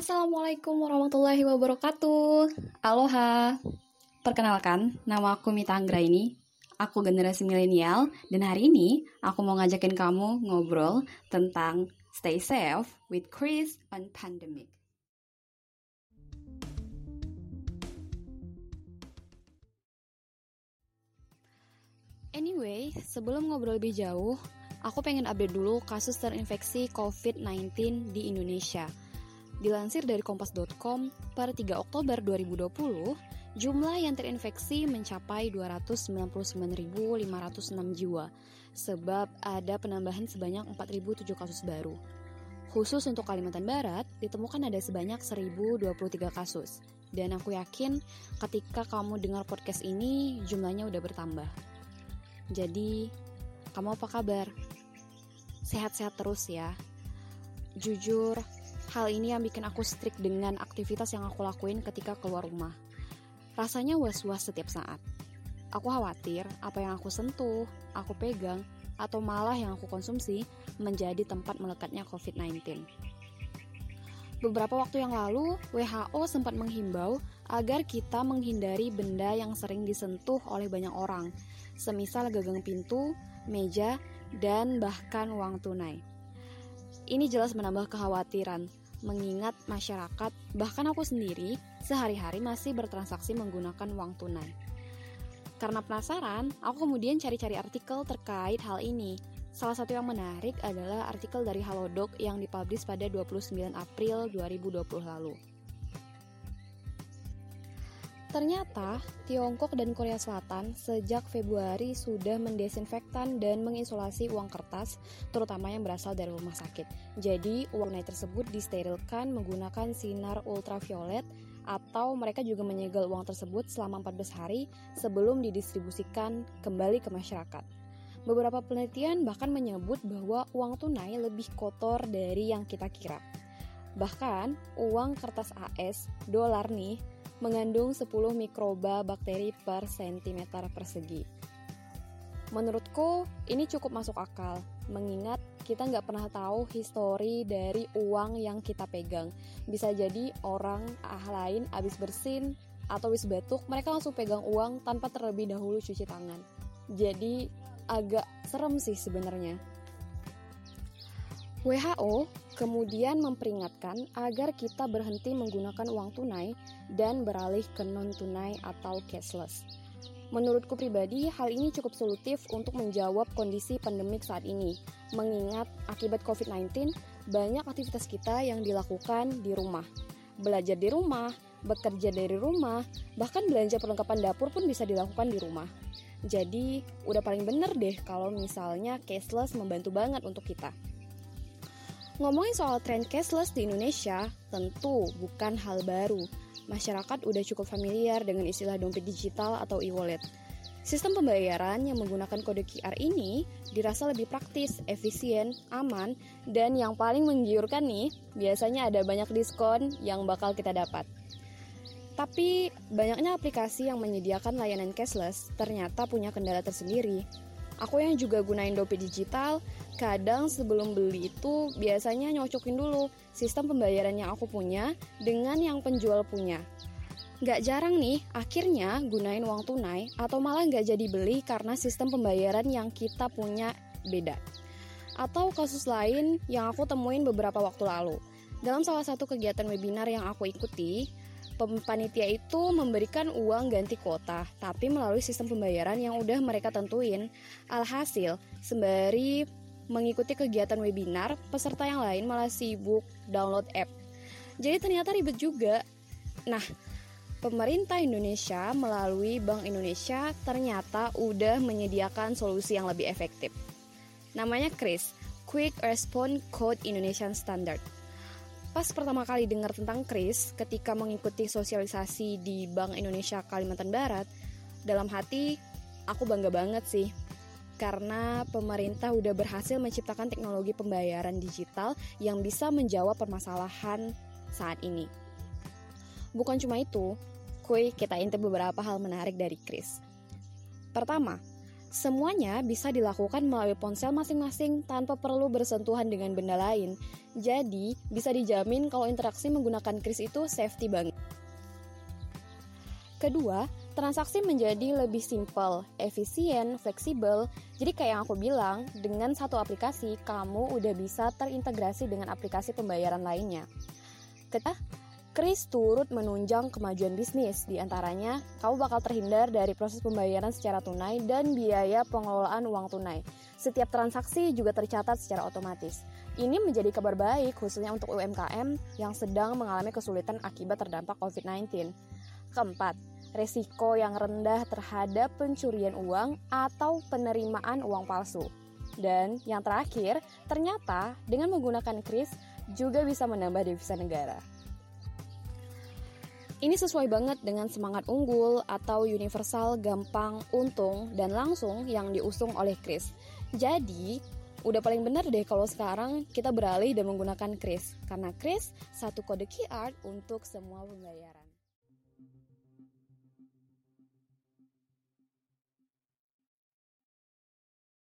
Assalamualaikum warahmatullahi wabarakatuh. Aloha. Perkenalkan, nama aku Mita Anggra ini. Aku generasi milenial dan hari ini aku mau ngajakin kamu ngobrol tentang stay safe with Chris on pandemic. Anyway, sebelum ngobrol lebih jauh, aku pengen update dulu kasus terinfeksi COVID-19 di Indonesia. Dilansir dari kompas.com, per 3 Oktober 2020, jumlah yang terinfeksi mencapai 299.506 jiwa, sebab ada penambahan sebanyak 4.007 kasus baru. Khusus untuk Kalimantan Barat, ditemukan ada sebanyak 1.023 kasus. Dan aku yakin ketika kamu dengar podcast ini, jumlahnya udah bertambah. Jadi, kamu apa kabar? Sehat-sehat terus ya. Jujur, Hal ini yang bikin aku strict dengan aktivitas yang aku lakuin ketika keluar rumah. Rasanya was-was setiap saat. Aku khawatir apa yang aku sentuh, aku pegang, atau malah yang aku konsumsi menjadi tempat melekatnya COVID-19. Beberapa waktu yang lalu, WHO sempat menghimbau agar kita menghindari benda yang sering disentuh oleh banyak orang, semisal gagang pintu, meja, dan bahkan uang tunai. Ini jelas menambah kekhawatiran, mengingat masyarakat, bahkan aku sendiri, sehari-hari masih bertransaksi menggunakan uang tunai. Karena penasaran, aku kemudian cari-cari artikel terkait hal ini. Salah satu yang menarik adalah artikel dari Halodoc yang dipublish pada 29 April 2020 lalu. Ternyata, Tiongkok dan Korea Selatan sejak Februari sudah mendesinfektan dan mengisolasi uang kertas, terutama yang berasal dari rumah sakit. Jadi, uang tunai tersebut disterilkan menggunakan sinar ultraviolet atau mereka juga menyegel uang tersebut selama 14 hari sebelum didistribusikan kembali ke masyarakat. Beberapa penelitian bahkan menyebut bahwa uang tunai lebih kotor dari yang kita kira. Bahkan, uang kertas AS, dolar nih, mengandung 10 mikroba bakteri per cm persegi. Menurutku, ini cukup masuk akal, mengingat kita nggak pernah tahu histori dari uang yang kita pegang. Bisa jadi orang ah lain abis bersin atau wis batuk, mereka langsung pegang uang tanpa terlebih dahulu cuci tangan. Jadi agak serem sih sebenarnya. WHO kemudian memperingatkan agar kita berhenti menggunakan uang tunai dan beralih ke non-tunai atau cashless. Menurutku pribadi, hal ini cukup solutif untuk menjawab kondisi pandemik saat ini, mengingat akibat COVID-19, banyak aktivitas kita yang dilakukan di rumah. Belajar di rumah, bekerja dari rumah, bahkan belanja perlengkapan dapur pun bisa dilakukan di rumah. Jadi, udah paling bener deh kalau misalnya cashless membantu banget untuk kita. Ngomongin soal tren cashless di Indonesia, tentu bukan hal baru. Masyarakat udah cukup familiar dengan istilah dompet digital atau e-wallet. Sistem pembayaran yang menggunakan kode QR ini dirasa lebih praktis, efisien, aman, dan yang paling menggiurkan nih, biasanya ada banyak diskon yang bakal kita dapat. Tapi banyaknya aplikasi yang menyediakan layanan cashless ternyata punya kendala tersendiri. Aku yang juga gunain dompet digital, kadang sebelum beli itu biasanya nyocokin dulu sistem pembayaran yang aku punya dengan yang penjual punya. Gak jarang nih, akhirnya gunain uang tunai atau malah gak jadi beli karena sistem pembayaran yang kita punya beda. Atau kasus lain yang aku temuin beberapa waktu lalu. Dalam salah satu kegiatan webinar yang aku ikuti, panitia itu memberikan uang ganti kuota, tapi melalui sistem pembayaran yang udah mereka tentuin. Alhasil, sembari mengikuti kegiatan webinar, peserta yang lain malah sibuk download app. Jadi ternyata ribet juga. Nah, pemerintah Indonesia melalui Bank Indonesia ternyata udah menyediakan solusi yang lebih efektif. Namanya KRIS, Quick Response Code Indonesian Standard. Pas pertama kali dengar tentang Kris ketika mengikuti sosialisasi di Bank Indonesia Kalimantan Barat, dalam hati aku bangga banget sih. Karena pemerintah udah berhasil menciptakan teknologi pembayaran digital yang bisa menjawab permasalahan saat ini. Bukan cuma itu, kuy kita intip beberapa hal menarik dari Kris. Pertama, Semuanya bisa dilakukan melalui ponsel masing-masing tanpa perlu bersentuhan dengan benda lain. Jadi, bisa dijamin kalau interaksi menggunakan kris itu safety banget. Kedua, transaksi menjadi lebih simpel, efisien, fleksibel. Jadi kayak yang aku bilang, dengan satu aplikasi kamu udah bisa terintegrasi dengan aplikasi pembayaran lainnya. Ketiga, Kris turut menunjang kemajuan bisnis, di antaranya kamu bakal terhindar dari proses pembayaran secara tunai dan biaya pengelolaan uang tunai. Setiap transaksi juga tercatat secara otomatis. Ini menjadi kabar baik khususnya untuk UMKM yang sedang mengalami kesulitan akibat terdampak COVID-19. Keempat, resiko yang rendah terhadap pencurian uang atau penerimaan uang palsu. Dan yang terakhir, ternyata dengan menggunakan kris juga bisa menambah devisa negara. Ini sesuai banget dengan semangat unggul atau universal, gampang, untung, dan langsung yang diusung oleh Chris. Jadi, udah paling benar deh kalau sekarang kita beralih dan menggunakan Chris. Karena Chris satu kode QR untuk semua pembayaran.